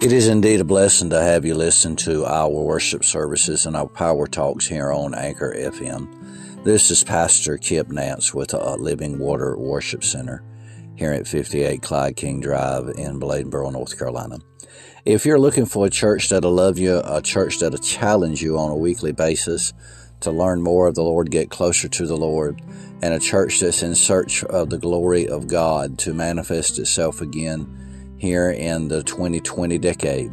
It is indeed a blessing to have you listen to our worship services and our power talks here on Anchor FM. This is Pastor Kip Nance with a Living Water Worship Center here at 58 Clyde King Drive in Bladenboro, North Carolina. If you're looking for a church that'll love you, a church that'll challenge you on a weekly basis to learn more of the Lord, get closer to the Lord, and a church that's in search of the glory of God to manifest itself again here in the 2020 decade.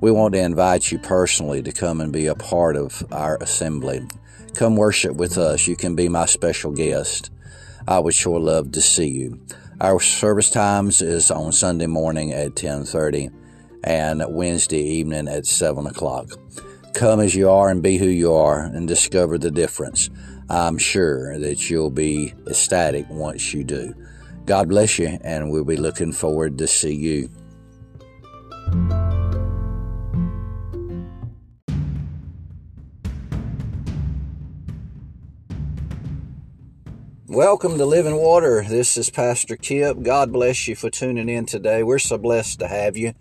We want to invite you personally to come and be a part of our assembly. Come worship with us. You can be my special guest. I would sure love to see you. Our service times is on Sunday morning at 10:30 and Wednesday evening at 7 o'clock. Come as you are and be who you are and discover the difference. I'm sure that you'll be ecstatic once you do. God bless you, and we'll be looking forward to see you. Welcome to Living Water. This is Pastor Kip. God bless you for tuning in today. We're so blessed to have you.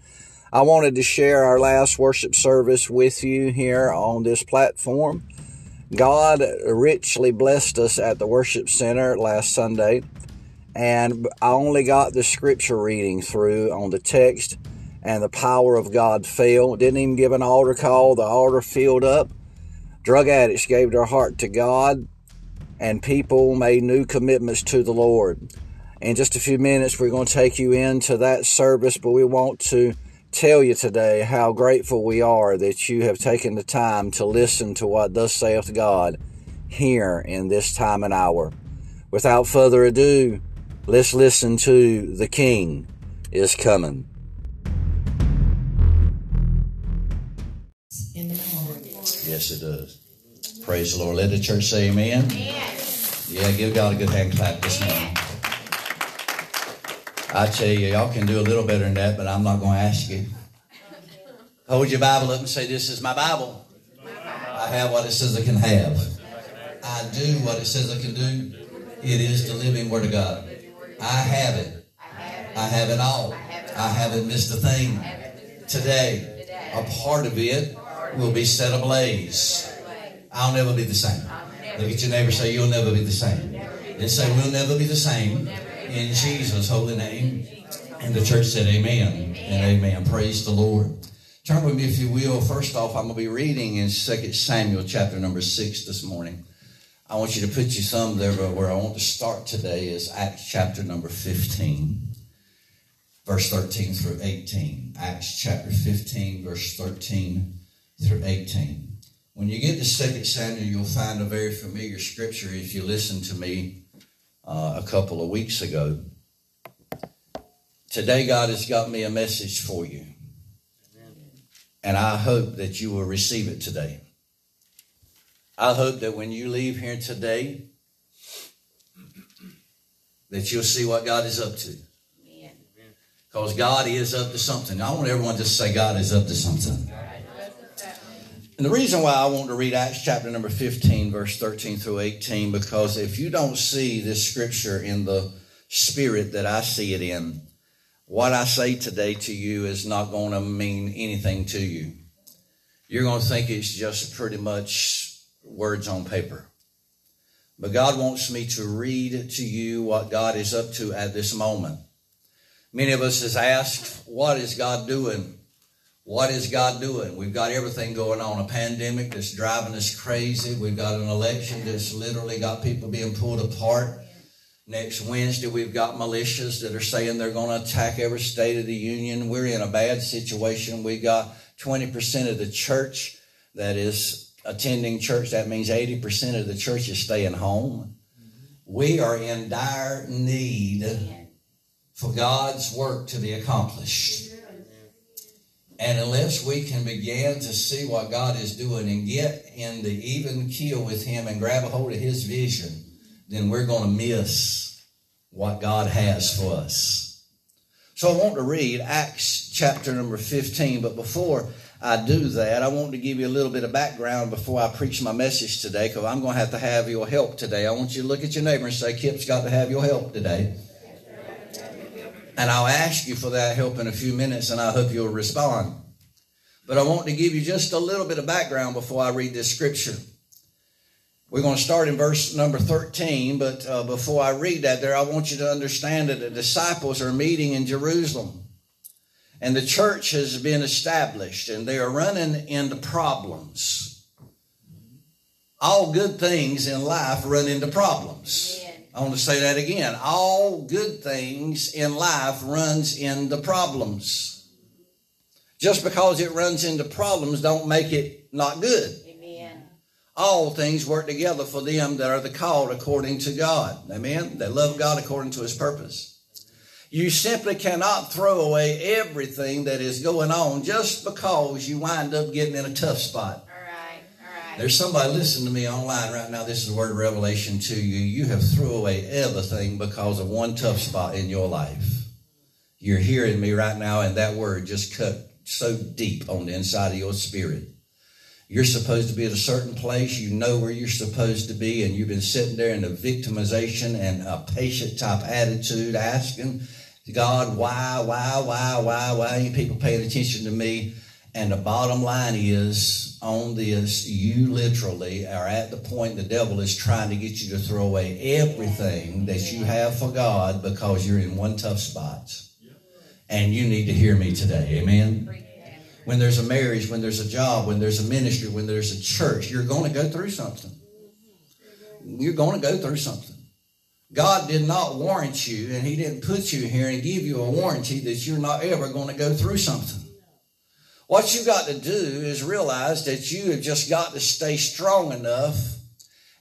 I wanted to share our last worship service with you here on this platform. God richly blessed us at the worship center last Sunday and I only got the scripture reading through on the text, and the power of God fell. Didn't even give an altar call. The altar filled up. Drug addicts gave their heart to God, and people made new commitments to the Lord. In just a few minutes, we're going to take you into that service, but we want to tell you today how grateful we are that you have taken the time to listen to what thus saith God here in this time and hour. Without further ado, Let's listen to The King is Coming. Yes, it does. Praise the Lord. Let the church say amen. amen. Yeah, give God a good hand clap this morning. I tell you, y'all can do a little better than that, but I'm not going to ask you. Hold your Bible up and say, This is my Bible. I have what it says I can have. I do what it says I can do. It is the living Word of God. I have it. I have it all. I haven't missed a thing. Today, a part of it will be set ablaze. I'll never be the same. Look at your neighbor say, You'll never be the same. And say, We'll never be the same in Jesus' holy name. And the church said, Amen and amen. Praise the Lord. Turn with me, if you will. First off, I'm going to be reading in 2 Samuel chapter number 6 this morning. I want you to put your thumb there, but where I want to start today is Acts chapter number 15, verse 13 through 18. Acts chapter 15, verse 13 through 18. When you get to 2 Samuel, you'll find a very familiar scripture if you listened to me uh, a couple of weeks ago. Today, God has got me a message for you. And I hope that you will receive it today. I hope that when you leave here today, that you'll see what God is up to. Because God is up to something. I want everyone to say God is up to something. And the reason why I want to read Acts chapter number 15, verse 13 through 18, because if you don't see this scripture in the spirit that I see it in, what I say today to you is not going to mean anything to you. You're going to think it's just pretty much words on paper. But God wants me to read to you what God is up to at this moment. Many of us has asked, what is God doing? What is God doing? We've got everything going on. A pandemic that's driving us crazy. We've got an election that's literally got people being pulled apart. Next Wednesday, we've got militias that are saying they're going to attack every state of the union. We're in a bad situation. We got 20% of the church that is attending church, that means 80% of the church is staying home. We are in dire need for God's work to be accomplished. And unless we can begin to see what God is doing and get in the even keel with Him and grab a hold of His vision, then we're going to miss what God has for us. So I want to read Acts chapter number 15, but before I do that, I want to give you a little bit of background before I preach my message today because I'm going to have to have your help today. I want you to look at your neighbor and say, Kip's got to have your help today. And I'll ask you for that help in a few minutes, and I hope you'll respond. But I want to give you just a little bit of background before I read this scripture. We're going to start in verse number 13, but uh, before I read that there, I want you to understand that the disciples are meeting in Jerusalem. And the church has been established, and they are running into problems. All good things in life run into problems. I want to say that again. All good things in life runs into problems. Just because it runs into problems don't make it not good. Amen. All things work together for them that are the called according to God. Amen. They love God according to his purpose. You simply cannot throw away everything that is going on just because you wind up getting in a tough spot. All right, all right. There's somebody listening to me online right now. This is a word of revelation to you. You have threw away everything because of one tough spot in your life. You're hearing me right now, and that word just cut so deep on the inside of your spirit. You're supposed to be at a certain place. You know where you're supposed to be, and you've been sitting there in a victimization and a patient type attitude, asking God, why, why, why, why, why ain't people paying attention to me? And the bottom line is on this, you literally are at the point the devil is trying to get you to throw away everything that you have for God because you're in one tough spot. And you need to hear me today. Amen. When there's a marriage, when there's a job, when there's a ministry, when there's a church, you're going to go through something. You're going to go through something. God did not warrant you, and He didn't put you here and give you a warranty that you're not ever going to go through something. What you got to do is realize that you have just got to stay strong enough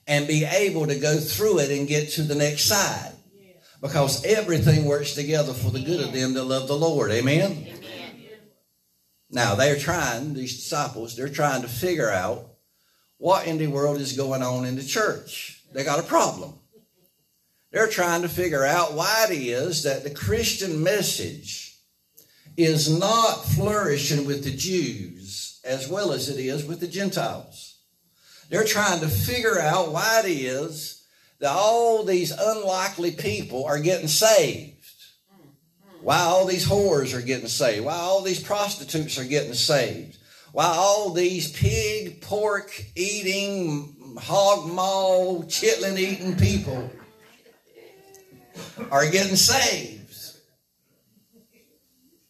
and be able to go through it and get to the next side. Because everything works together for the good of them that love the Lord. Amen? Amen. Now, they're trying, these disciples, they're trying to figure out what in the world is going on in the church. They got a problem. They're trying to figure out why it is that the Christian message is not flourishing with the Jews as well as it is with the Gentiles. They're trying to figure out why it is that all these unlikely people are getting saved. Why all these whores are getting saved. Why all these prostitutes are getting saved. Why all these pig, pork eating, hog maw, chitlin eating people are getting saved.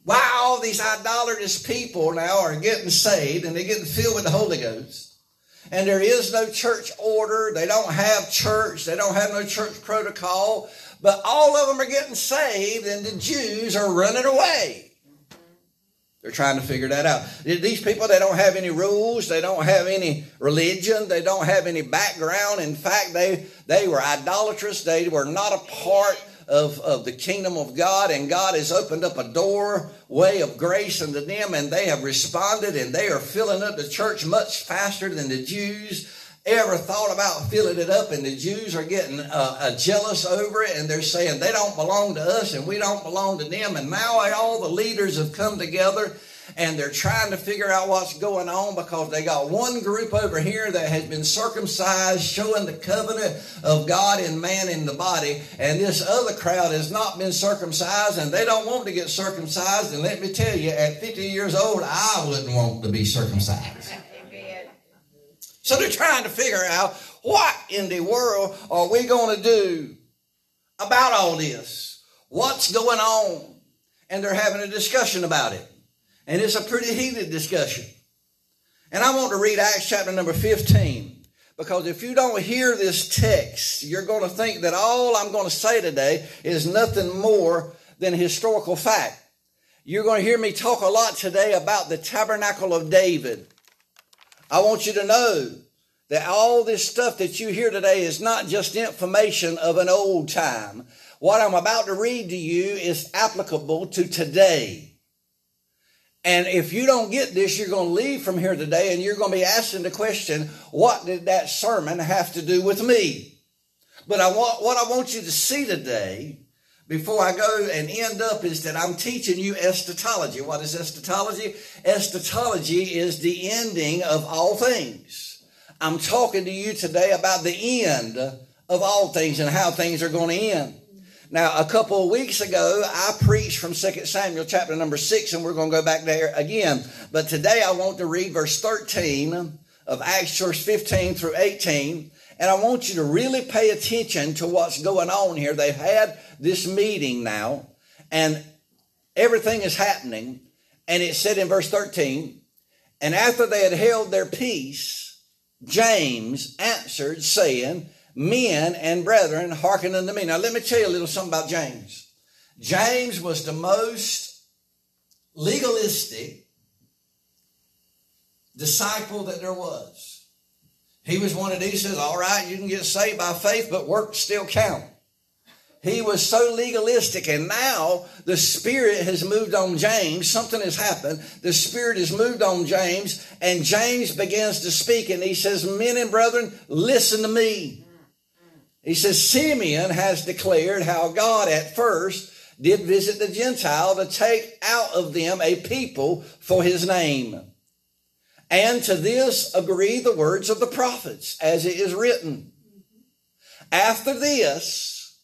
Why all these idolatrous people now are getting saved and they're getting filled with the Holy Ghost. And there is no church order. They don't have church. They don't have no church protocol. But all of them are getting saved and the Jews are running away. They're trying to figure that out. These people, they don't have any rules. They don't have any religion. They don't have any background. In fact, they, they were idolatrous. They were not a part of, of the kingdom of God, and God has opened up a doorway of grace unto them, and they have responded, and they are filling up the church much faster than the Jews ever thought about filling it up, and the Jews are getting uh, jealous over it, and they're saying they don't belong to us, and we don't belong to them, and now all the leaders have come together and they're trying to figure out what's going on because they got one group over here that has been circumcised, showing the covenant of God in man in the body, and this other crowd has not been circumcised and they don't want to get circumcised. And let me tell you, at 50 years old, I wouldn't want to be circumcised. So they're trying to figure out what in the world are we going to do about all this? What's going on? And they're having a discussion about it. And it's a pretty heated discussion. And I want to read Acts chapter number 15 because if you don't hear this text, you're going to think that all I'm going to say today is nothing more than historical fact. You're going to hear me talk a lot today about the tabernacle of David. I want you to know that all this stuff that you hear today is not just information of an old time. What I'm about to read to you is applicable to today. And if you don't get this, you're going to leave from here today and you're going to be asking the question, what did that sermon have to do with me? But I want, what I want you to see today before I go and end up is that I'm teaching you eschatology. What is eschatology? Eschatology is the ending of all things. I'm talking to you today about the end of all things and how things are going to end. Now, a couple of weeks ago, I preached from 2 Samuel chapter number 6, and we're going to go back there again. But today I want to read verse 13 of Acts chapter 15 through 18. And I want you to really pay attention to what's going on here. They've had this meeting now, and everything is happening. And it said in verse 13, and after they had held their peace, James answered, saying, Men and brethren, hearken unto me. Now, let me tell you a little something about James. James was the most legalistic disciple that there was. He was one of these says, All right, you can get saved by faith, but works still count. He was so legalistic, and now the Spirit has moved on James. Something has happened. The Spirit has moved on James, and James begins to speak, and he says, Men and brethren, listen to me. He says, Simeon has declared how God at first did visit the Gentile to take out of them a people for his name. And to this agree the words of the prophets, as it is written. After this,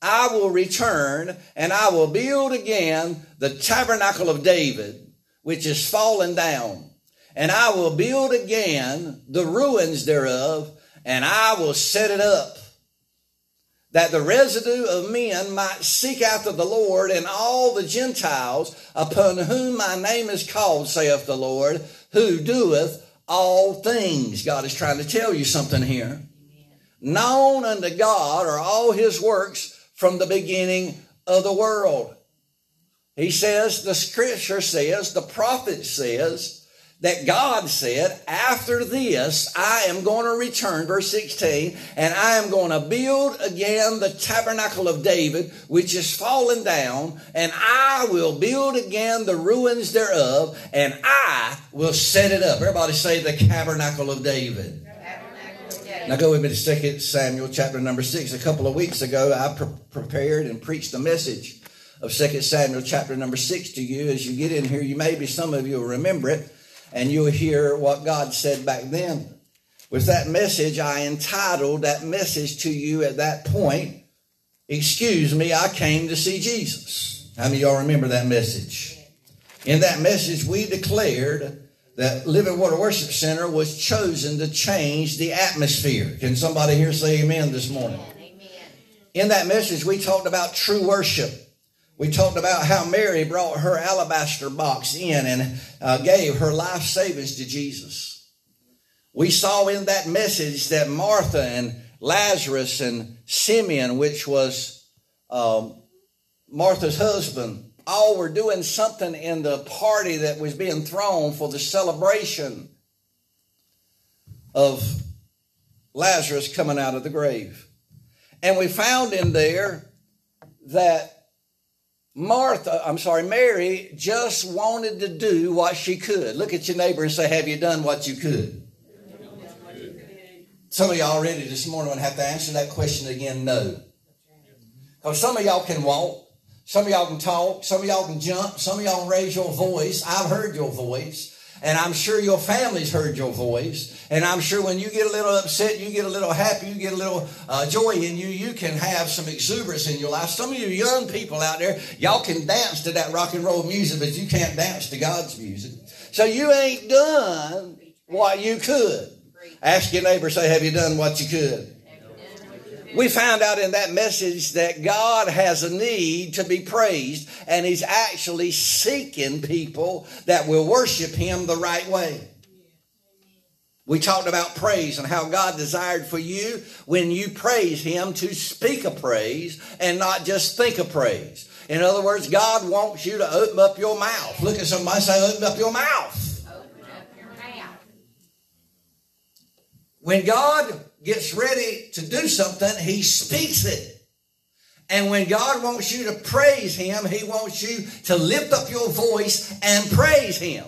I will return and I will build again the tabernacle of David, which is fallen down. And I will build again the ruins thereof, and I will set it up that the residue of men might seek after the Lord and all the Gentiles upon whom my name is called, saith the Lord, who doeth all things. God is trying to tell you something here. Known unto God are all his works from the beginning of the world. He says, the scripture says, the prophet says, that God said, after this, I am going to return, verse 16, and I am going to build again the tabernacle of David, which is fallen down, and I will build again the ruins thereof, and I will set it up. Everybody say the tabernacle of David. Now go with me to 2 Samuel chapter number 6. A couple of weeks ago, I pre- prepared and preached a message of 2 Samuel chapter number 6 to you. As you get in here, you maybe some of you will remember it and you'll hear what God said back then. With that message, I entitled that message to you at that point, Excuse me, I came to see Jesus. How many of y'all remember that message? In that message, we declared that Living Water Worship Center was chosen to change the atmosphere. Can somebody here say amen this morning? Amen. In that message, we talked about true worship. We talked about how Mary brought her alabaster box in and uh, gave her life savings to Jesus. We saw in that message that Martha and Lazarus and Simeon, which was um, Martha's husband, all were doing something in the party that was being thrown for the celebration of Lazarus coming out of the grave. And we found in there that Martha, I'm sorry, Mary just wanted to do what she could. Look at your neighbor and say, Have you done what you could? Some of y'all already this morning would have to answer that question again, no. Because some of y'all can walk, some of y'all can talk, some of y'all can jump, some of y'all raise your voice. I've heard your voice. And I'm sure your family's heard your voice. And I'm sure when you get a little upset, you get a little happy, you get a little uh, joy in you, you can have some exuberance in your life. Some of you young people out there, y'all can dance to that rock and roll music, but you can't dance to God's music. So you ain't done what you could. Ask your neighbor, say, have you done what you could? We found out in that message that God has a need to be praised, and He's actually seeking people that will worship Him the right way. We talked about praise and how God desired for you when you praise Him to speak a praise and not just think a praise. In other words, God wants you to open up your mouth. Look at somebody say, open up your mouth. Open up your mouth. When God gets ready to do something, he speaks it. And when God wants you to praise him, he wants you to lift up your voice and praise him.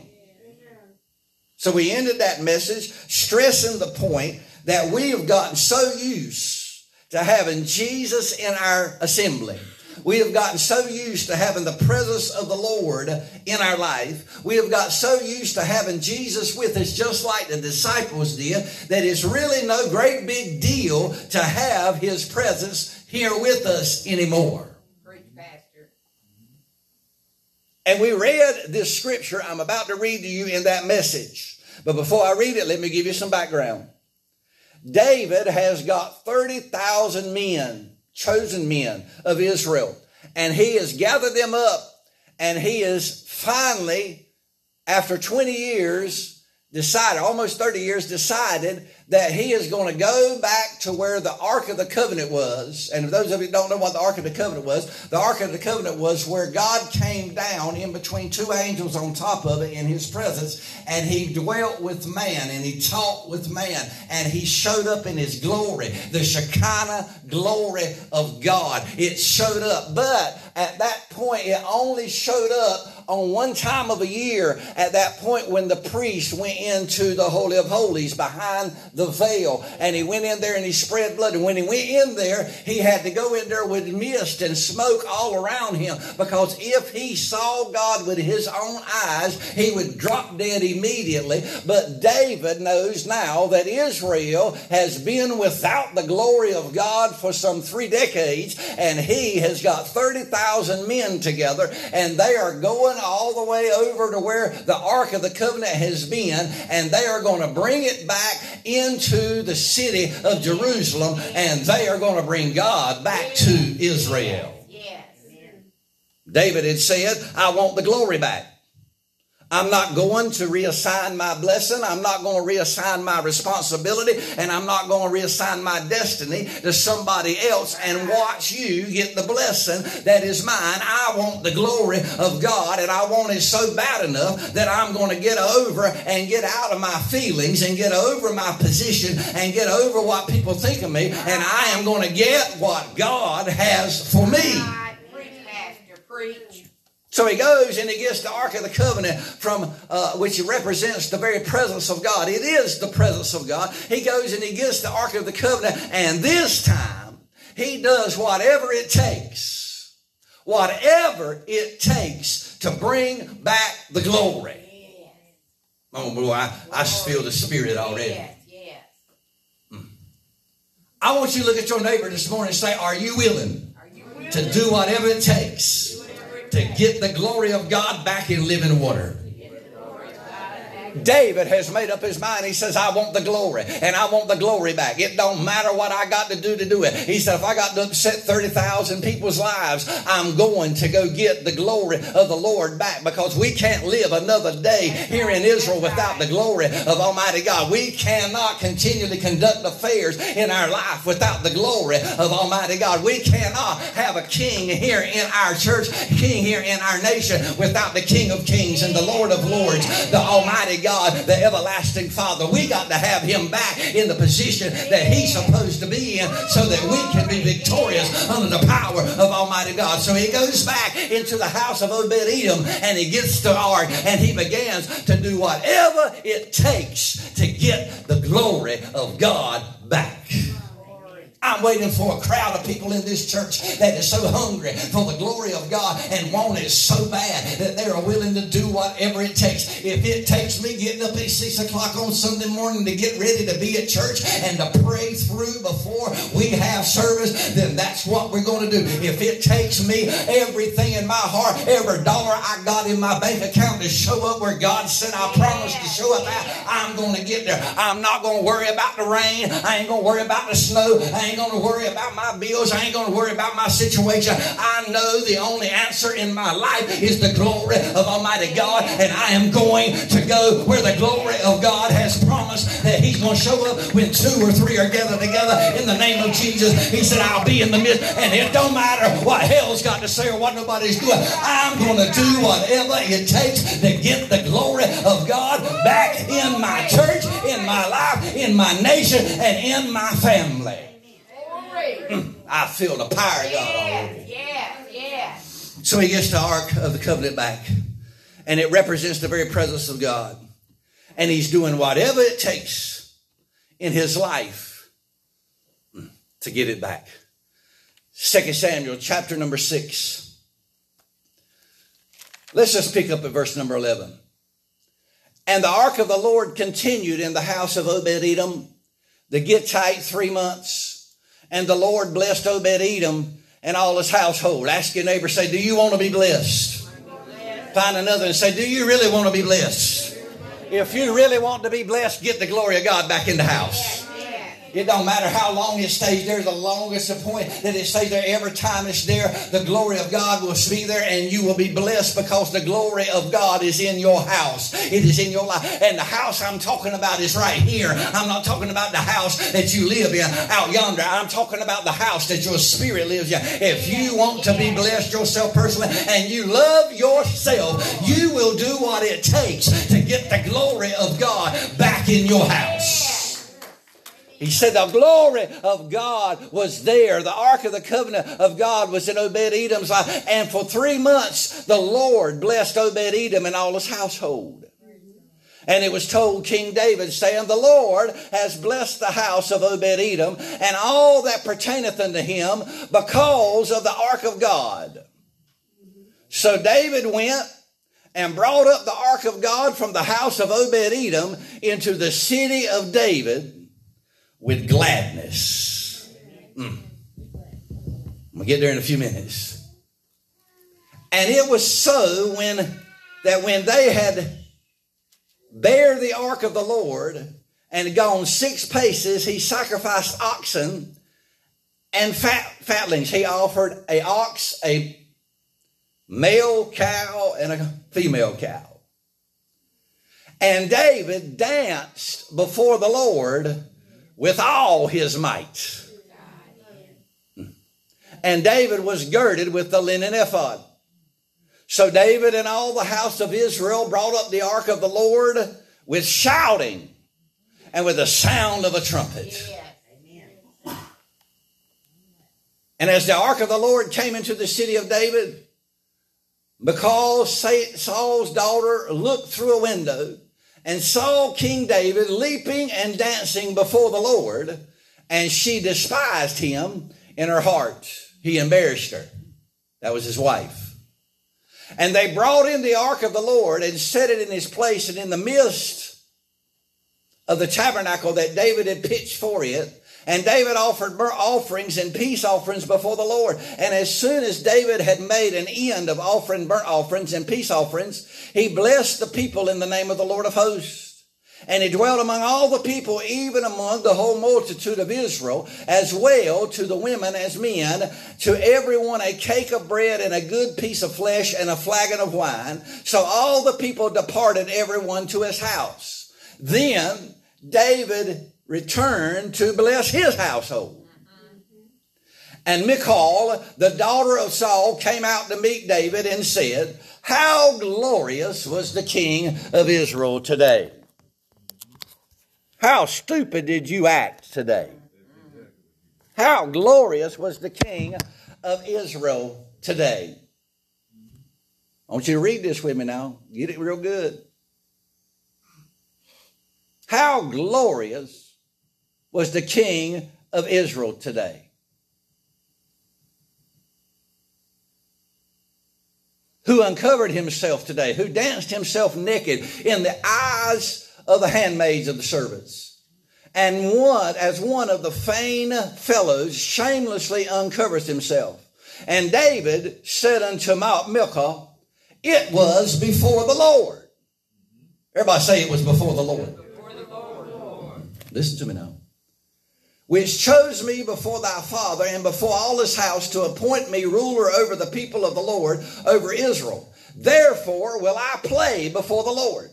So we ended that message stressing the point that we have gotten so used to having Jesus in our assembly we have gotten so used to having the presence of the Lord in our life. We have got so used to having Jesus with us, just like the disciples did, that it's really no great big deal to have his presence here with us anymore. And we read this scripture I'm about to read to you in that message. But before I read it, let me give you some background. David has got 30,000 men chosen men of Israel, and he has gathered them up and he is finally, after 20 years, decided, almost 30 years, decided that he is going to go back to where the Ark of the Covenant was. And those of you don't know what the Ark of the Covenant was, the Ark of the Covenant was where God came down in between two angels on top of it in his presence, and he dwelt with man, and he talked with man, and he showed up in his glory, the Shekinah glory of God. It showed up. But at that point, it only showed up on one time of a year at that point when the priest went into the Holy of Holies behind the veil and he went in there and he spread blood. And when he went in there, he had to go in there with mist and smoke all around him because if he saw God with his own eyes, he would drop dead immediately. But David knows now that Israel has been without the glory of God for some three decades and he has got 30,000 men together and they are going all the way over to where the Ark of the Covenant has been and they are going to bring it back into the city of Jerusalem and they are going to bring God back to Israel. David had said, I want the glory back. I'm not going to reassign my blessing. I'm not going to reassign my responsibility. And I'm not going to reassign my destiny to somebody else and watch you get the blessing that is mine. I want the glory of God and I want it so bad enough that I'm going to get over and get out of my feelings and get over my position and get over what people think of me. And I am going to get what God has for me. Preach, Pastor, preach. So he goes and he gets the Ark of the Covenant from uh, which represents the very presence of God. It is the presence of God. He goes and he gets the Ark of the Covenant, and this time he does whatever it takes, whatever it takes to bring back the glory. Oh boy, I, I feel the Spirit already. Hmm. I want you to look at your neighbor this morning and say, Are you willing to do whatever it takes? To get the glory of God back in living water. David has made up his mind. He says, I want the glory and I want the glory back. It don't matter what I got to do to do it. He said, if I got to upset 30,000 people's lives, I'm going to go get the glory of the Lord back because we can't live another day here in Israel without the glory of Almighty God. We cannot continually conduct affairs in our life without the glory of Almighty God. We cannot have a king here in our church, king here in our nation without the King of Kings and the Lord of Lords, the Almighty God, the everlasting Father. We got to have him back in the position that he's supposed to be in so that we can be victorious under the power of Almighty God. So he goes back into the house of Obed Edom and he gets the ark and he begins to do whatever it takes to get the glory of God back. I'm waiting for a crowd of people in this church that is so hungry for the glory of God and want it so bad that they are willing to do whatever it takes. If it takes me getting up at six o'clock on Sunday morning to get ready to be at church and to pray through before we have service, then that's what we're going to do. If it takes me everything in my heart, every dollar I got in my bank account to show up where God said I promised to show up at, I'm going to get there. I'm not going to worry about the rain. I ain't going to worry about the snow. I ain't going to worry about my bills. I ain't going to worry about my situation. I know the only answer in my life is the glory of Almighty God, and I am going to go where the glory of God has promised that He's going to show up when two or three are gathered together in the name of Jesus. He said, I'll be in the midst, and it don't matter what hell's got to say or what nobody's doing. I'm going to do whatever it takes to get the glory of God back in my church, in my life, in my nation, and in my family. I feel the power of God already. Yes, yes. So he gets the Ark of the Covenant back, and it represents the very presence of God. And he's doing whatever it takes in his life to get it back. Second Samuel chapter number 6. Let's just pick up at verse number 11. And the ark of the Lord continued in the house of Obed Edom the Gittite three months. And the Lord blessed Obed Edom and all his household. Ask your neighbor, say, Do you want to be blessed? Find another and say, Do you really want to be blessed? If you really want to be blessed, get the glory of God back in the house. It don't matter how long it stays there, the longest point that it stays there, every time it's there, the glory of God will be there and you will be blessed because the glory of God is in your house. It is in your life. And the house I'm talking about is right here. I'm not talking about the house that you live in out yonder. I'm talking about the house that your spirit lives in. If you want to be blessed yourself personally and you love yourself, you will do what it takes to get the glory of God back in your house. He said the glory of God was there. The Ark of the Covenant of God was in Obed Edom's life. And for three months, the Lord blessed Obed Edom and all his household. And it was told King David, saying, The Lord has blessed the house of Obed Edom and all that pertaineth unto him because of the ark of God. So David went and brought up the ark of God from the house of Obed Edom into the city of David with gladness. Mm. I'm gonna get there in a few minutes. And it was so when that when they had bare the ark of the Lord and gone six paces, he sacrificed oxen and fat, fatlings. He offered a ox, a male cow, and a female cow. And David danced before the Lord with all his might. And David was girded with the linen ephod. So David and all the house of Israel brought up the ark of the Lord with shouting and with the sound of a trumpet. And as the ark of the Lord came into the city of David, because Saul's daughter looked through a window and saw King David leaping and dancing before the Lord, and she despised him in her heart. He embarrassed her. That was his wife. And they brought in the ark of the Lord and set it in his place, and in the midst of the tabernacle that David had pitched for it, and David offered burnt offerings and peace offerings before the Lord. And as soon as David had made an end of offering burnt offerings and peace offerings, he blessed the people in the name of the Lord of hosts. And he dwelt among all the people, even among the whole multitude of Israel, as well to the women as men, to everyone a cake of bread and a good piece of flesh and a flagon of wine. So all the people departed, everyone to his house. Then David returned to bless his household. And Michal, the daughter of Saul, came out to meet David and said, How glorious was the king of Israel today! How stupid did you act today? How glorious was the king of Israel today? I want you to read this with me now. Get it real good. How glorious was the king of Israel today. Who uncovered himself today, who danced himself naked in the eyes of the handmaids of the servants. And one, as one of the fain fellows, shamelessly uncovers himself. And David said unto Michal, It was before the Lord. Everybody say it was before the Lord. Before the Lord. Listen to me now which chose me before thy father and before all his house to appoint me ruler over the people of the Lord, over Israel. Therefore will I play before the Lord.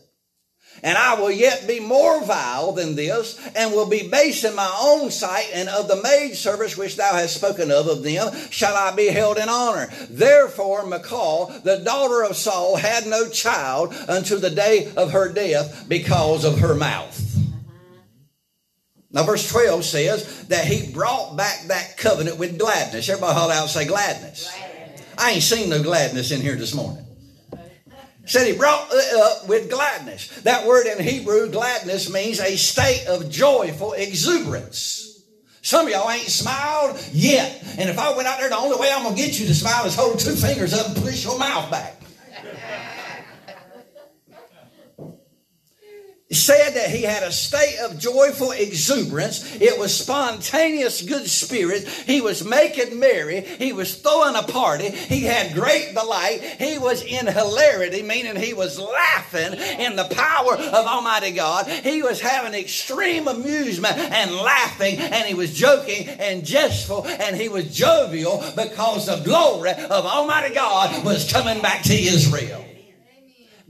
And I will yet be more vile than this, and will be base in my own sight, and of the maid service which thou hast spoken of of them shall I be held in honor. Therefore Michal, the daughter of Saul, had no child unto the day of her death because of her mouth. Now, verse 12 says that he brought back that covenant with gladness. Everybody holler out and say gladness. gladness. I ain't seen no gladness in here this morning. Said he brought uh, up with gladness. That word in Hebrew, gladness, means a state of joyful exuberance. Some of y'all ain't smiled yet. And if I went out there, the only way I'm going to get you to smile is hold two fingers up and push your mouth back. Said that he had a state of joyful exuberance. It was spontaneous good spirit. He was making merry. He was throwing a party. He had great delight. He was in hilarity, meaning he was laughing in the power of Almighty God. He was having extreme amusement and laughing, and he was joking and jestful, and he was jovial because the glory of Almighty God was coming back to Israel.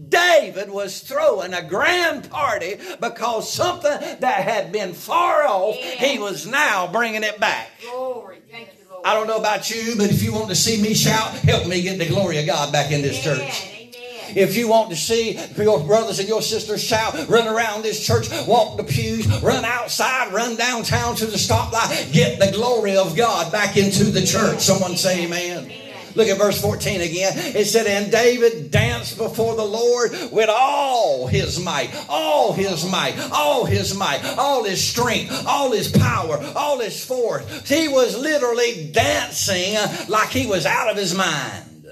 David was throwing a grand party because something that had been far off, he was now bringing it back. Glory. Thank you, Lord. I don't know about you, but if you want to see me shout, help me get the glory of God back in this church. If you want to see your brothers and your sisters shout, run around this church, walk the pews, run outside, run downtown to the stoplight, get the glory of God back into the church. Someone say amen. Look at verse 14 again. It said, And David danced before the Lord with all his might, all his might, all his might, all his strength, all his power, all his force. He was literally dancing like he was out of his mind.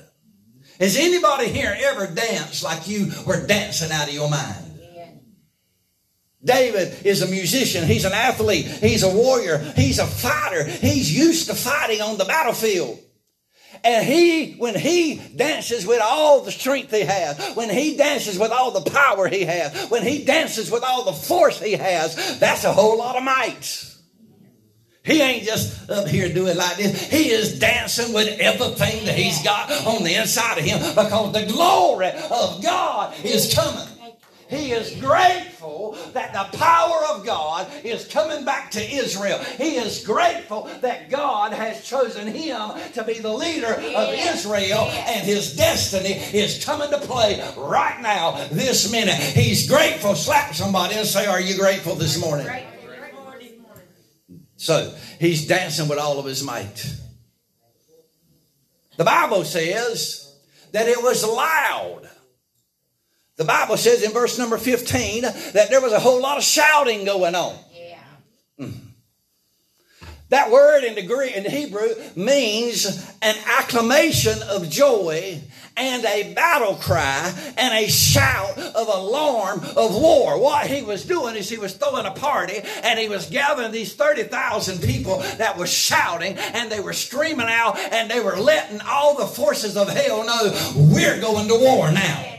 Has anybody here ever danced like you were dancing out of your mind? David is a musician. He's an athlete. He's a warrior. He's a fighter. He's used to fighting on the battlefield. And he, when he dances with all the strength he has, when he dances with all the power he has, when he dances with all the force he has, that's a whole lot of might. He ain't just up here doing like this. He is dancing with everything that he's got on the inside of him because the glory of God is coming. He is grateful that the power of God is coming back to Israel. He is grateful that God has chosen him to be the leader of Israel and his destiny is coming to play right now, this minute. He's grateful. Slap somebody and say, Are you grateful this morning? So he's dancing with all of his might. The Bible says that it was loud. The Bible says in verse number 15 that there was a whole lot of shouting going on. Yeah. Mm. That word in the Greek in the Hebrew means an acclamation of joy and a battle cry and a shout of alarm of war. What he was doing is he was throwing a party and he was gathering these 30,000 people that were shouting and they were screaming out and they were letting all the forces of hell know we're going to war now.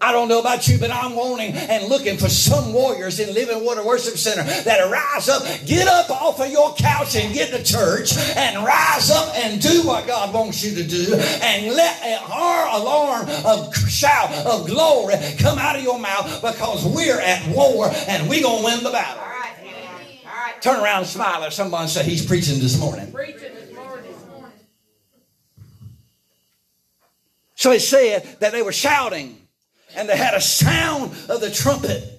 I don't know about you, but I'm wanting and looking for some warriors in Living Water Worship Center that rise up, get up off of your couch and get to church and rise up and do what God wants you to do and let our alarm of shout of glory come out of your mouth because we're at war and we're going to win the battle. All right. All right. Turn around and smile at somebody and say, He's preaching this morning. Preaching this morning. So it said that they were shouting and they had a sound of the trumpet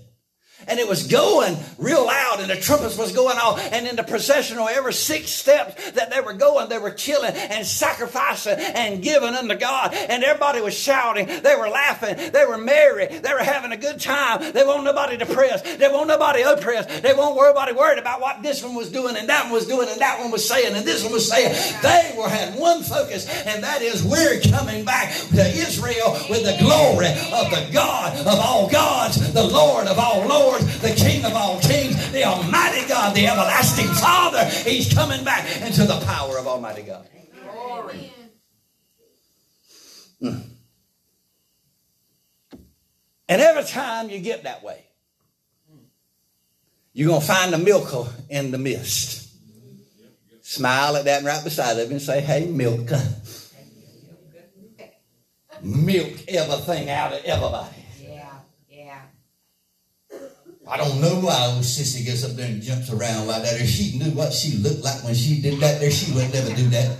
and it was going real loud and the trumpets was going off and in the processional every six steps that they were going they were killing and sacrificing and giving unto god and everybody was shouting they were laughing they were merry they were having a good time. They won't nobody depressed they won't nobody oppressed they won't nobody worried about what this one was doing and that one was doing and that one was saying and this one was saying. They were had one focus and that is we're coming back to israel with the glory of the god of all gods the lord of all lords the King of all kings, the Almighty God, the everlasting Father. He's coming back into the power of Almighty God. Glory. Mm. And every time you get that way, you're going to find the milker in the mist. Smile at that right beside of him and say, Hey, milker. Milk everything out of everybody. I don't know why old sissy gets up there and jumps around like that. If she knew what she looked like when she did that there, she would never do that.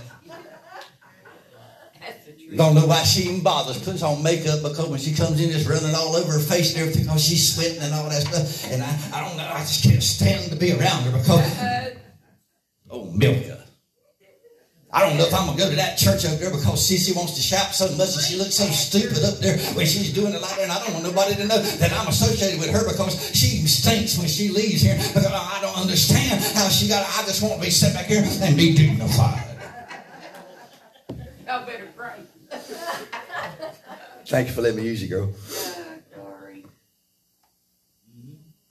Don't know why she even bothers. Puts on makeup because when she comes in, it's running all over her face and everything because she's sweating and all that stuff. And I, I don't know. I just can't stand to be around her because. Oh, Milka. I don't know if I'm gonna go to that church up there because Sissy wants to shout so much and she looks so stupid up there when she's doing it like that. And I don't want nobody to know that I'm associated with her because she stinks when she leaves here. Because I don't understand how she got. I just want to be sit back here and be dignified. Y'all better pray. Thank you for letting me use you, girl.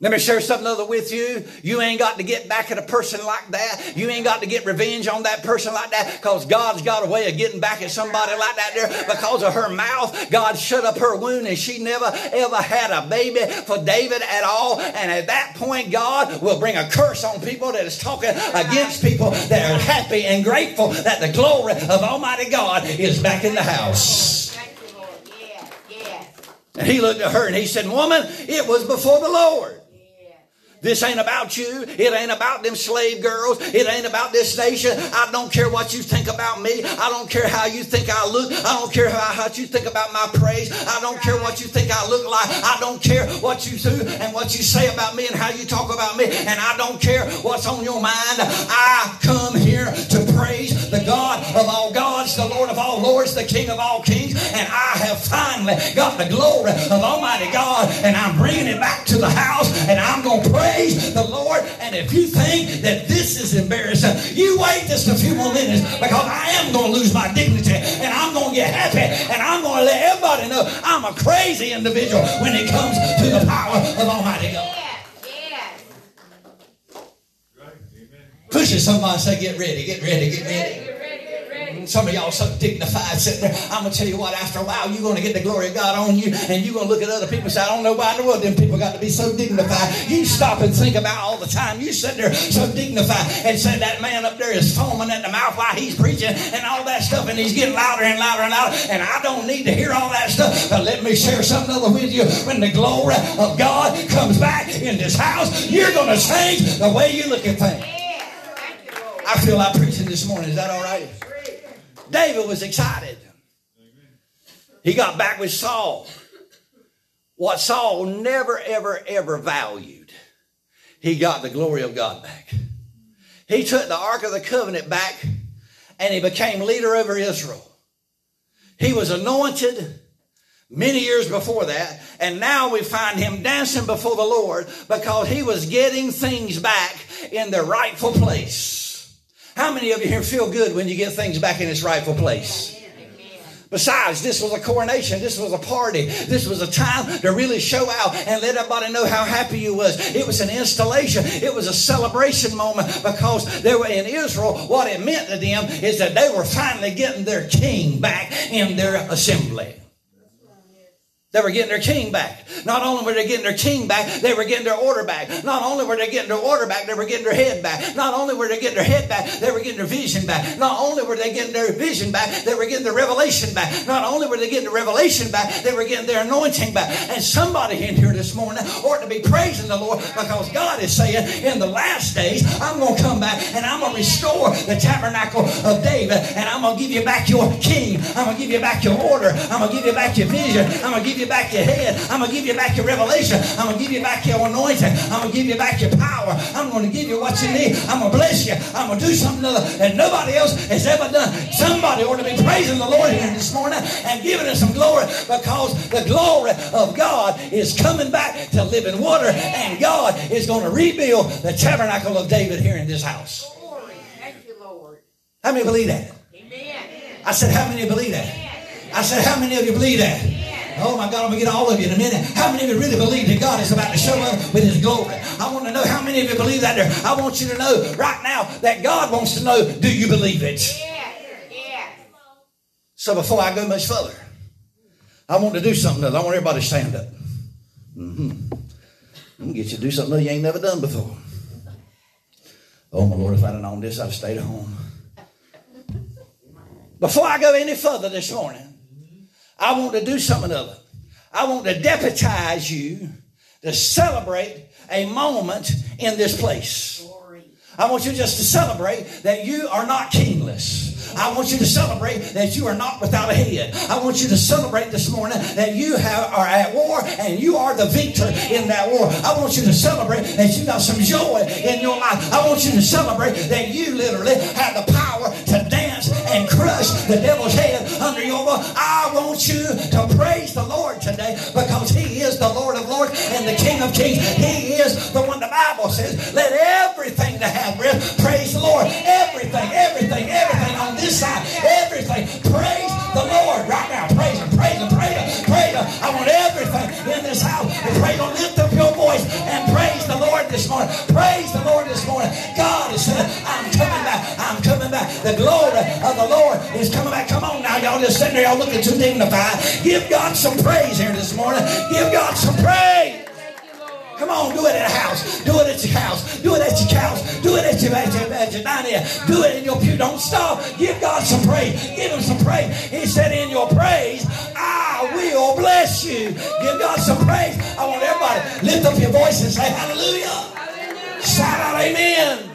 Let me share something other with you. You ain't got to get back at a person like that. You ain't got to get revenge on that person like that because God's got a way of getting back at somebody like that there because of her mouth. God shut up her wound and she never ever had a baby for David at all. And at that point, God will bring a curse on people that is talking against people that are happy and grateful that the glory of Almighty God is back in the house. And he looked at her and he said, Woman, it was before the Lord. This ain't about you. It ain't about them slave girls. It ain't about this nation. I don't care what you think about me. I don't care how you think I look. I don't care how, how you think about my praise. I don't care what you think I look like. I don't care what you do and what you say about me and how you talk about me. And I don't care what's on your mind. I come here to praise the God of all gods, the Lord of all lords, the King of all kings. And I have finally got the glory of Almighty God. And I'm bringing it back to the house. And I'm going to pray praise the Lord. And if you think that this is embarrassing, you wait just a few more minutes because I am going to lose my dignity and I'm going to get happy and I'm going to let everybody know I'm a crazy individual when it comes to the power of Almighty God. Push it, somebody say, get ready, get ready, get ready. Some of y'all so dignified sitting there. I'm going to tell you what, after a while, you're going to get the glory of God on you, and you're going to look at other people and say, I don't know why in the world them people got to be so dignified. You stop and think about all the time. You sit there so dignified and say that man up there is foaming at the mouth while he's preaching and all that stuff, and he's getting louder and louder and louder, and I don't need to hear all that stuff. But let me share something other with you. When the glory of God comes back in this house, you're going to change the way you look at things. I feel like preaching this morning. Is that all right? David was excited. He got back with Saul. What Saul never, ever, ever valued, he got the glory of God back. He took the Ark of the Covenant back and he became leader over Israel. He was anointed many years before that, and now we find him dancing before the Lord because he was getting things back in their rightful place. How many of you here feel good when you get things back in its rightful place? Besides, this was a coronation. This was a party. This was a time to really show out and let everybody know how happy you was. It was an installation. It was a celebration moment because they were in Israel. What it meant to them is that they were finally getting their king back in their assembly. They were getting their king back. Not only were they getting their king back, they were getting their order back. Not only were they getting their order back, they were getting their head back. Not only were they getting their head back, they were getting their vision back. Not only were they getting their vision back, they were getting their revelation back. Not only were they getting the revelation back, they were getting their anointing back. And somebody in here this morning ought to be praising the Lord because God is saying, in the last days, I'm going to come back and I'm going to restore the tabernacle of David and I'm going to give you back your king. I'm going to give you back your order. I'm going to give you back your vision. I'm going to give you back your head. I'm going to give you back your revelation. I'm going to give you back your anointing. I'm going to give you back your power. I'm going to give you what you need. I'm going to bless you. I'm going to do something that nobody else has ever done. Somebody ought to be praising the Lord here this morning and giving him some glory because the glory of God is coming back to living water and God is going to rebuild the tabernacle of David here in this house. Thank you, Lord. How many believe that? Amen. I said, how many believe that? I said, how many of you believe that? Oh my God, I'm going to get all of you in a minute. How many of you really believe that God is about to show up with his glory? I want to know how many of you believe that there. I want you to know right now that God wants to know, do you believe it? So before I go much further, I want to do something else. I want everybody to stand up. Mm-hmm. I'm going to get you to do something you ain't never done before. Oh my Lord, if I'd have known this, I'd have stayed at home. Before I go any further this morning, I want to do something of it. I want to deputize you to celebrate a moment in this place. I want you just to celebrate that you are not kingless. I want you to celebrate that you are not without a head. I want you to celebrate this morning that you have, are at war and you are the victor in that war. I want you to celebrate that you got some joy in your life. I want you to celebrate that you literally have the power and crush the devil's head under your foot. I want you to praise the Lord today because he is the Lord of lords and the King of kings. He is the one the Bible says, let everything that have breath praise the Lord. Everything, everything, everything on this side, everything. Praise the Lord right now. Praise him, praise him, praise him, praise him. I want everything in this house to. Lift up your voice and praise the Lord this morning. Praise the Lord this morning. God is saying, I'm coming back. I'm coming back. The glory y'all just sitting there, y'all looking too dignified. Give God some praise here this morning. Give God some praise. Come on, do it at a house. Do it at your house. Do it at your house. Do it at your, at your, at your dining. Do it in your pew. Don't stop. Give God some praise. Give him some praise. He said, in your praise, I will bless you. Give God some praise. I want everybody lift up your voice and say hallelujah. Shout out amen.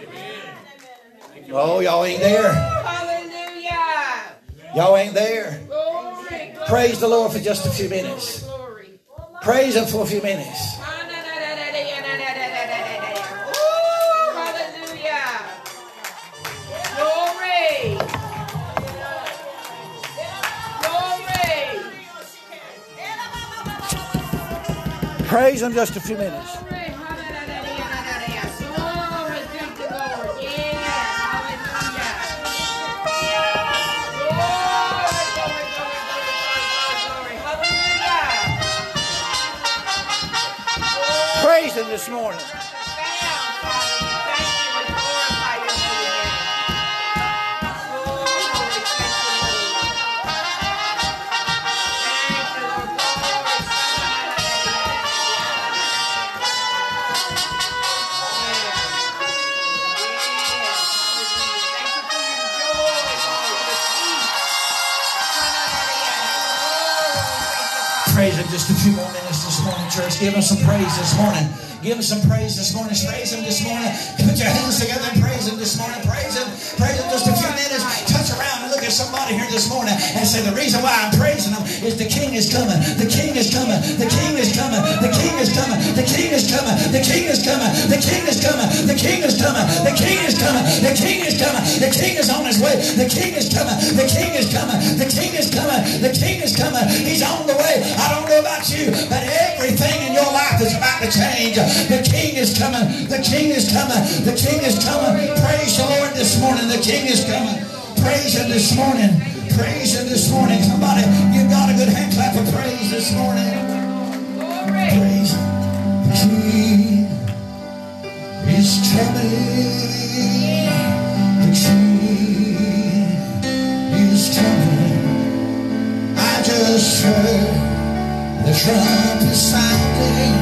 Oh, y'all ain't there. Y'all ain't there. Praise the Lord for just a few minutes. Praise Him for a few minutes. Praise Him just a few minutes. Him this morning. praise Him just a few more church. Give Him some praise this morning. Give Him some praise this morning. Praise Him this morning. Put your hands together and praise Him this morning. Praise Him. Praise Him just a few minutes. Touch around and look at somebody here this morning and say, The reason why I'm praising Him is the King is coming. the King is coming. The King is coming. The King is coming. The King is coming. The King is coming. The King is coming. The King is coming. The King is coming. The King is coming. The King is coming. The King is on His way. The King is coming. The King is coming. Change. The King is coming. The King is coming. The King is coming. Praise the Lord this morning. The King is coming. Praise Him this morning. Praise Him this morning. Somebody give God a good hand clap of praise this morning. Praise The King is coming. The King is coming. I just heard the trumpet sounding,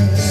Jesus.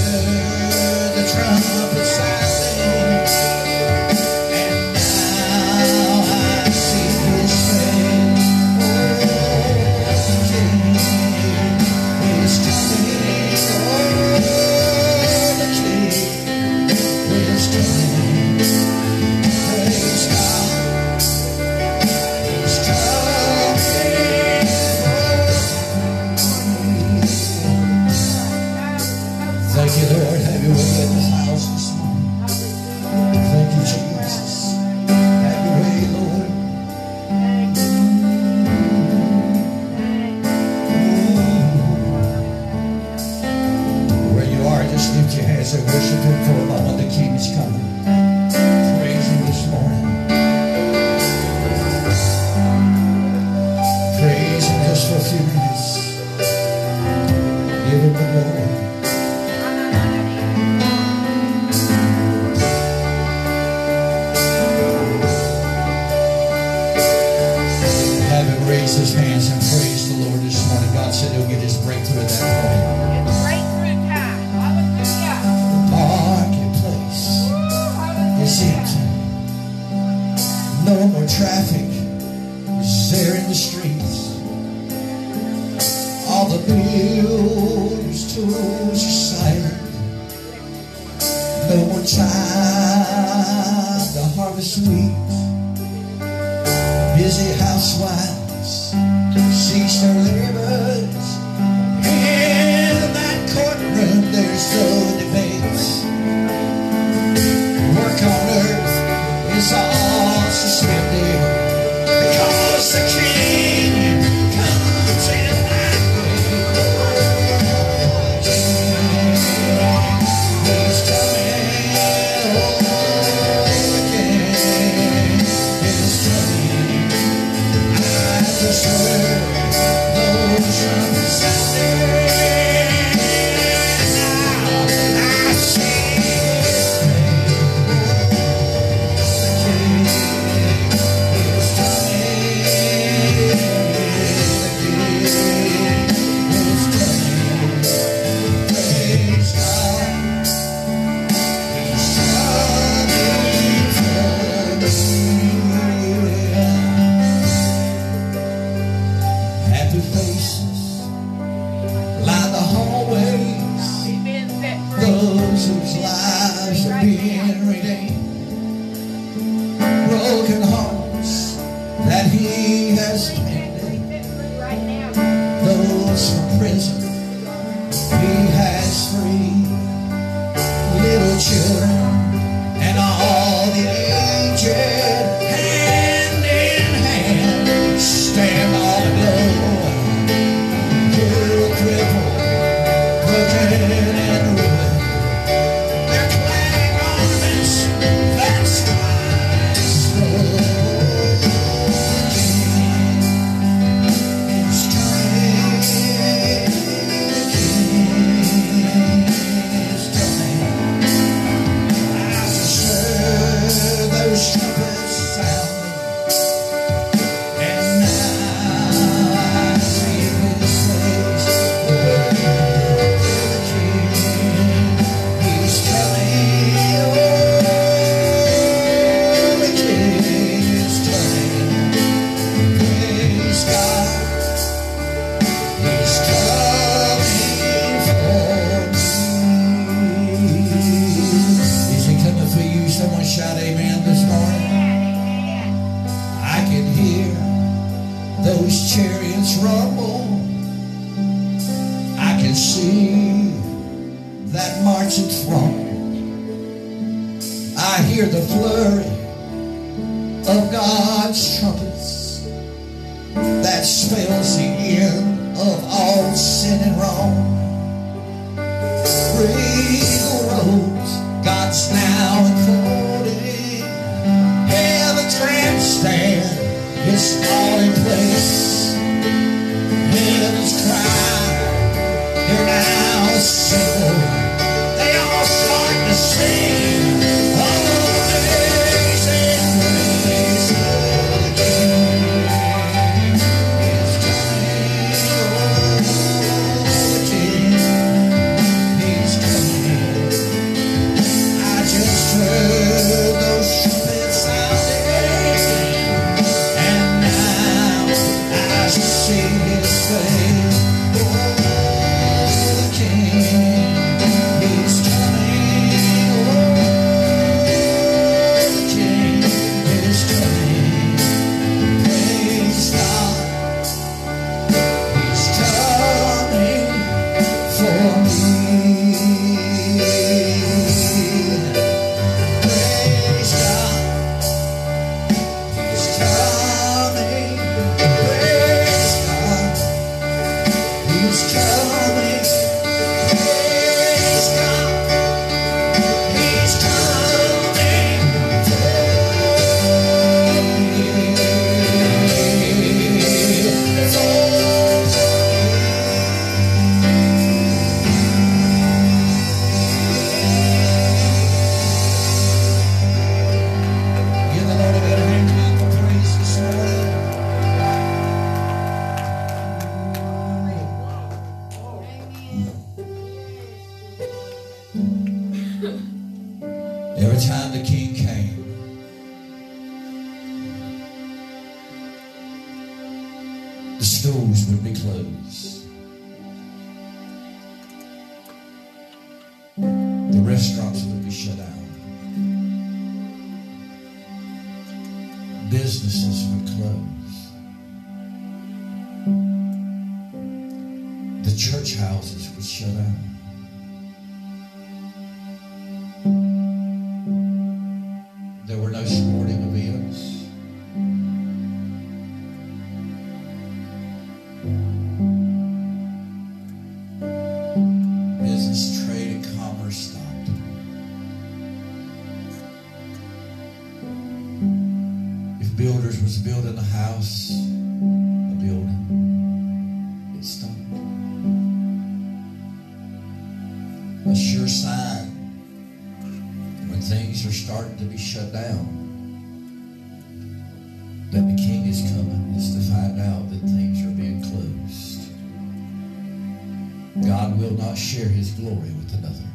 Glory with another.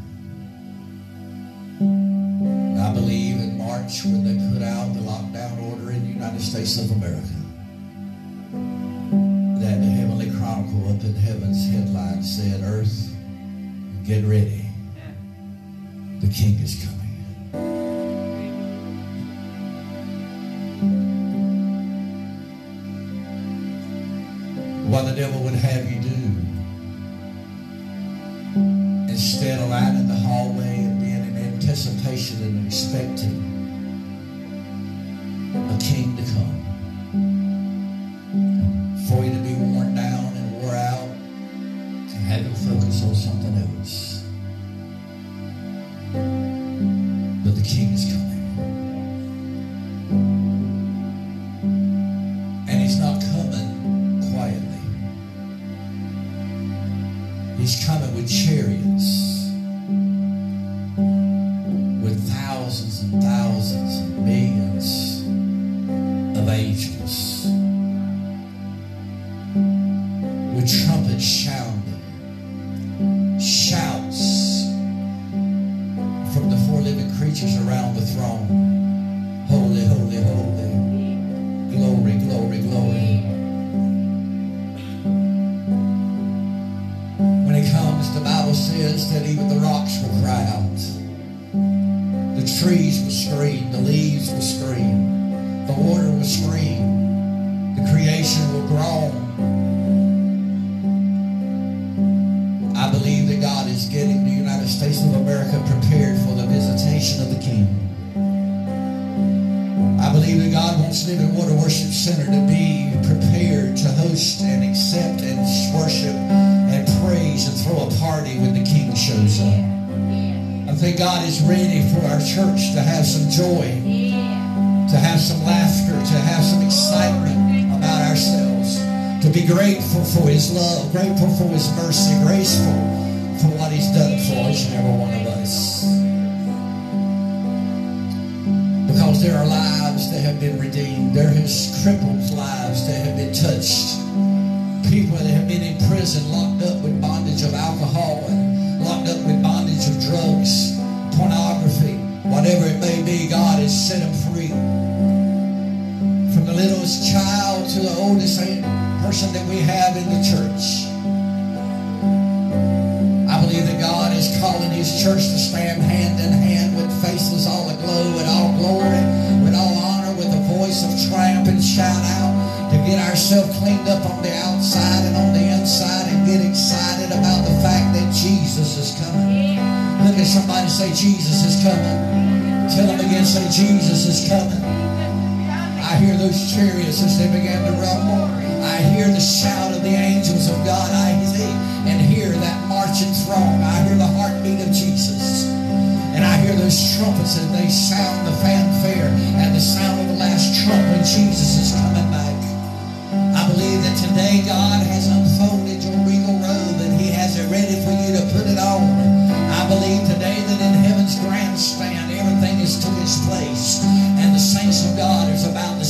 I believe in March when they put out the lockdown order in the United States of America that the Heavenly Chronicle up in heaven's headline said, Earth, get ready. The king is coming. What the devil would have you do for His mercy, graceful for what He's done for each and every one of us. Because there are lives that have been redeemed, there is crippled lives that have been touched, people that have been in prison, locked up with bondage of alcohol and locked up with bondage of drugs, pornography, whatever it may be, God has set them free. From the littlest child to the oldest person that we have in the church. Is calling His church to stand hand in hand with faces all aglow, with all glory, with all honor, with a voice of triumph and shout out to get ourselves cleaned up on the outside and on the inside and get excited about the fact that Jesus is coming. Look at somebody say, Jesus is coming. Tell them again, say, Jesus is coming. I hear those chariots as they began to rumble. I hear the shout of the angels of God. I see and hear that marching throng. I hear the heartbeat of Jesus. And I hear those trumpets as they sound the fanfare and the sound of the last trump when Jesus is coming back. I believe that today God has unfolded your regal robe and He has it ready for you to put it on. I believe today that in heaven's grandstand everything is to its place and the saints of God is about to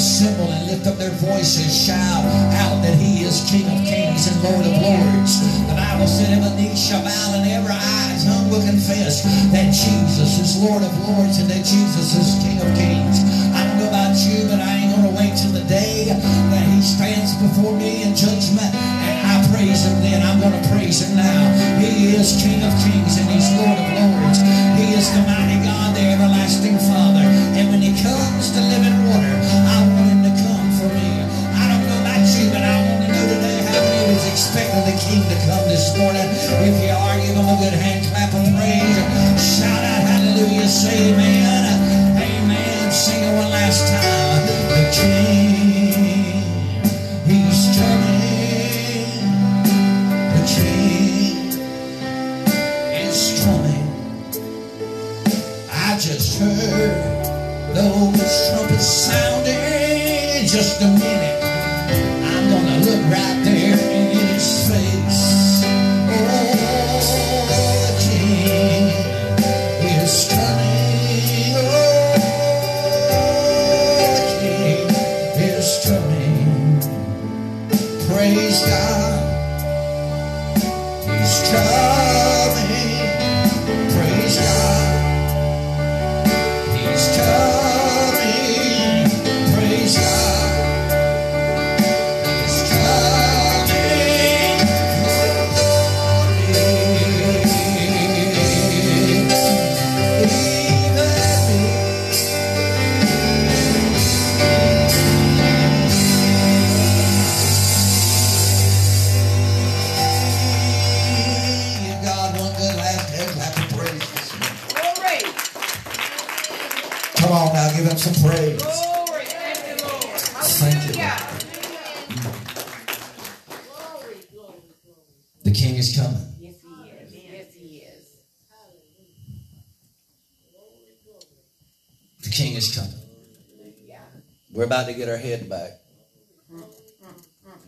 and they're going to assemble and lift up their voices, shout out that He is King of Kings and Lord of Lords. The Bible said every knee shall bow and every eye tongue will confess that Jesus is Lord of Lords and that Jesus is King of Kings. I don't know about you but I ain't going to wait till the day that He stands before me in judgment and I praise Him then. I'm going to praise Him now. He is King of kings and He's Lord of lords. He is the mighty God, the everlasting Father. And when He comes to living water, the King to come this morning. If you are, give Him a good hand clap of praise. Shout out hallelujah, say amen. Amen. Sing it one last time.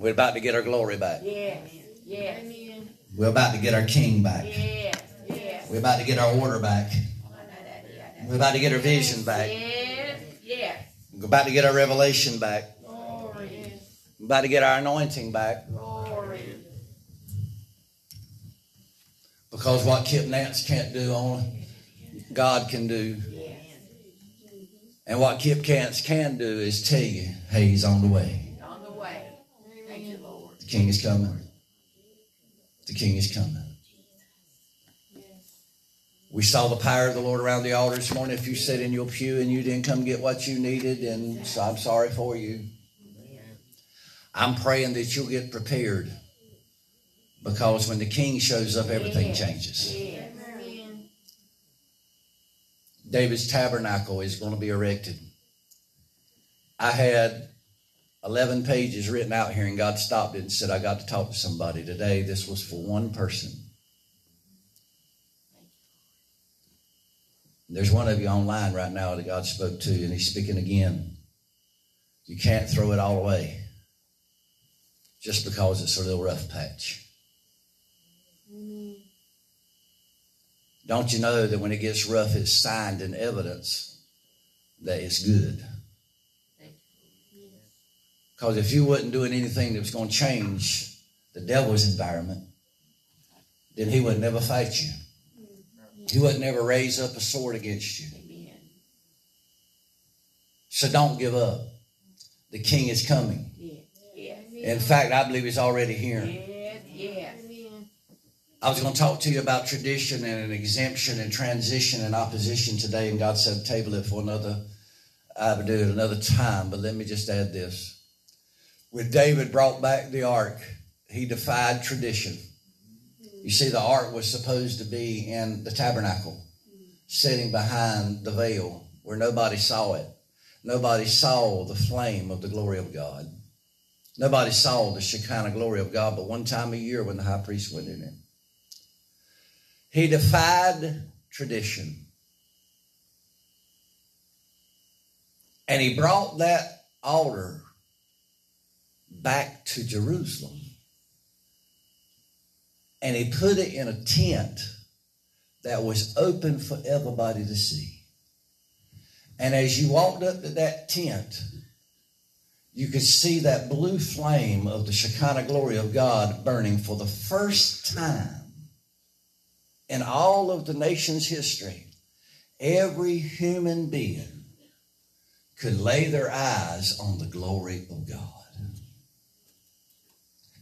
We're about to get our glory back. Yes. Yes. We're about to get our King back. Yes. Yes. We're about to get our order back. We're about to get our vision back. Yes. Yes. We're about to get our revelation back. Glory. We're about to get our anointing back. Glory. Because what Kip Nance can't do, only God can do. Yes. And what Kip Nance can do is tell you, hey, he's on the way. On the way. Thank you, Lord. The King is coming. The King is coming. We saw the power of the Lord around the altar this morning. If you sat in your pew and you didn't come get what you needed, and so I'm sorry for you. I'm praying that you'll get prepared because when the King shows up, everything changes. David's tabernacle is going to be erected. I had 11 pages written out here, and God stopped it and said, I got to talk to somebody today. This was for one person. There's one of you online right now that God spoke to, and He's speaking again. You can't throw it all away just because it's a little rough patch. Don't you know that when it gets rough, it's signed in evidence that it's good? Because if you wasn't doing anything that was going to change the devil's environment, then he would never fight you. He would never raise up a sword against you. So don't give up. The king is coming. In fact, I believe he's already here. I was going to talk to you about tradition and an exemption and transition and opposition today, and God said table it for another. I would do it another time, but let me just add this. When David brought back the ark, he defied tradition. You see, the ark was supposed to be in the tabernacle, sitting behind the veil where nobody saw it. Nobody saw the flame of the glory of God. Nobody saw the Shekinah glory of God, but one time a year when the high priest went in it. He defied tradition. And he brought that altar back to Jerusalem. And he put it in a tent that was open for everybody to see. And as you walked up to that tent, you could see that blue flame of the Shekinah glory of God burning for the first time in all of the nation's history. Every human being could lay their eyes on the glory of God.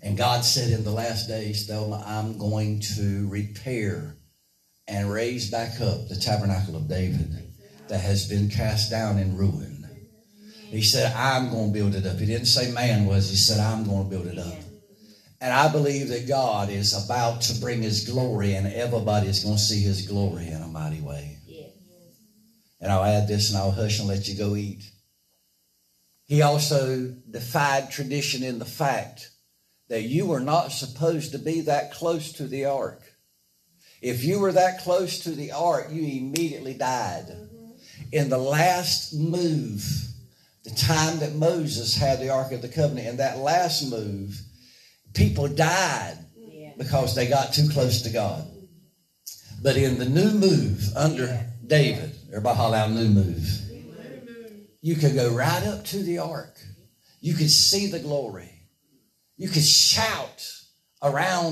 And God said in the last days, Thelma, I'm going to repair and raise back up the tabernacle of David that has been cast down in ruin. He said, I'm going to build it up. He didn't say man was, he said, I'm going to build it up. And I believe that God is about to bring his glory, and everybody is going to see his glory in a mighty way. And I'll add this and I'll hush and let you go eat. He also defied tradition in the fact that you were not supposed to be that close to the ark. If you were that close to the ark, you immediately died. Mm-hmm. In the last move, the time that Moses had the Ark of the Covenant, in that last move, people died because they got too close to God. But in the new move under David, everybody holler out new move. You could go right up to the ark. You could see the glory. You could shout around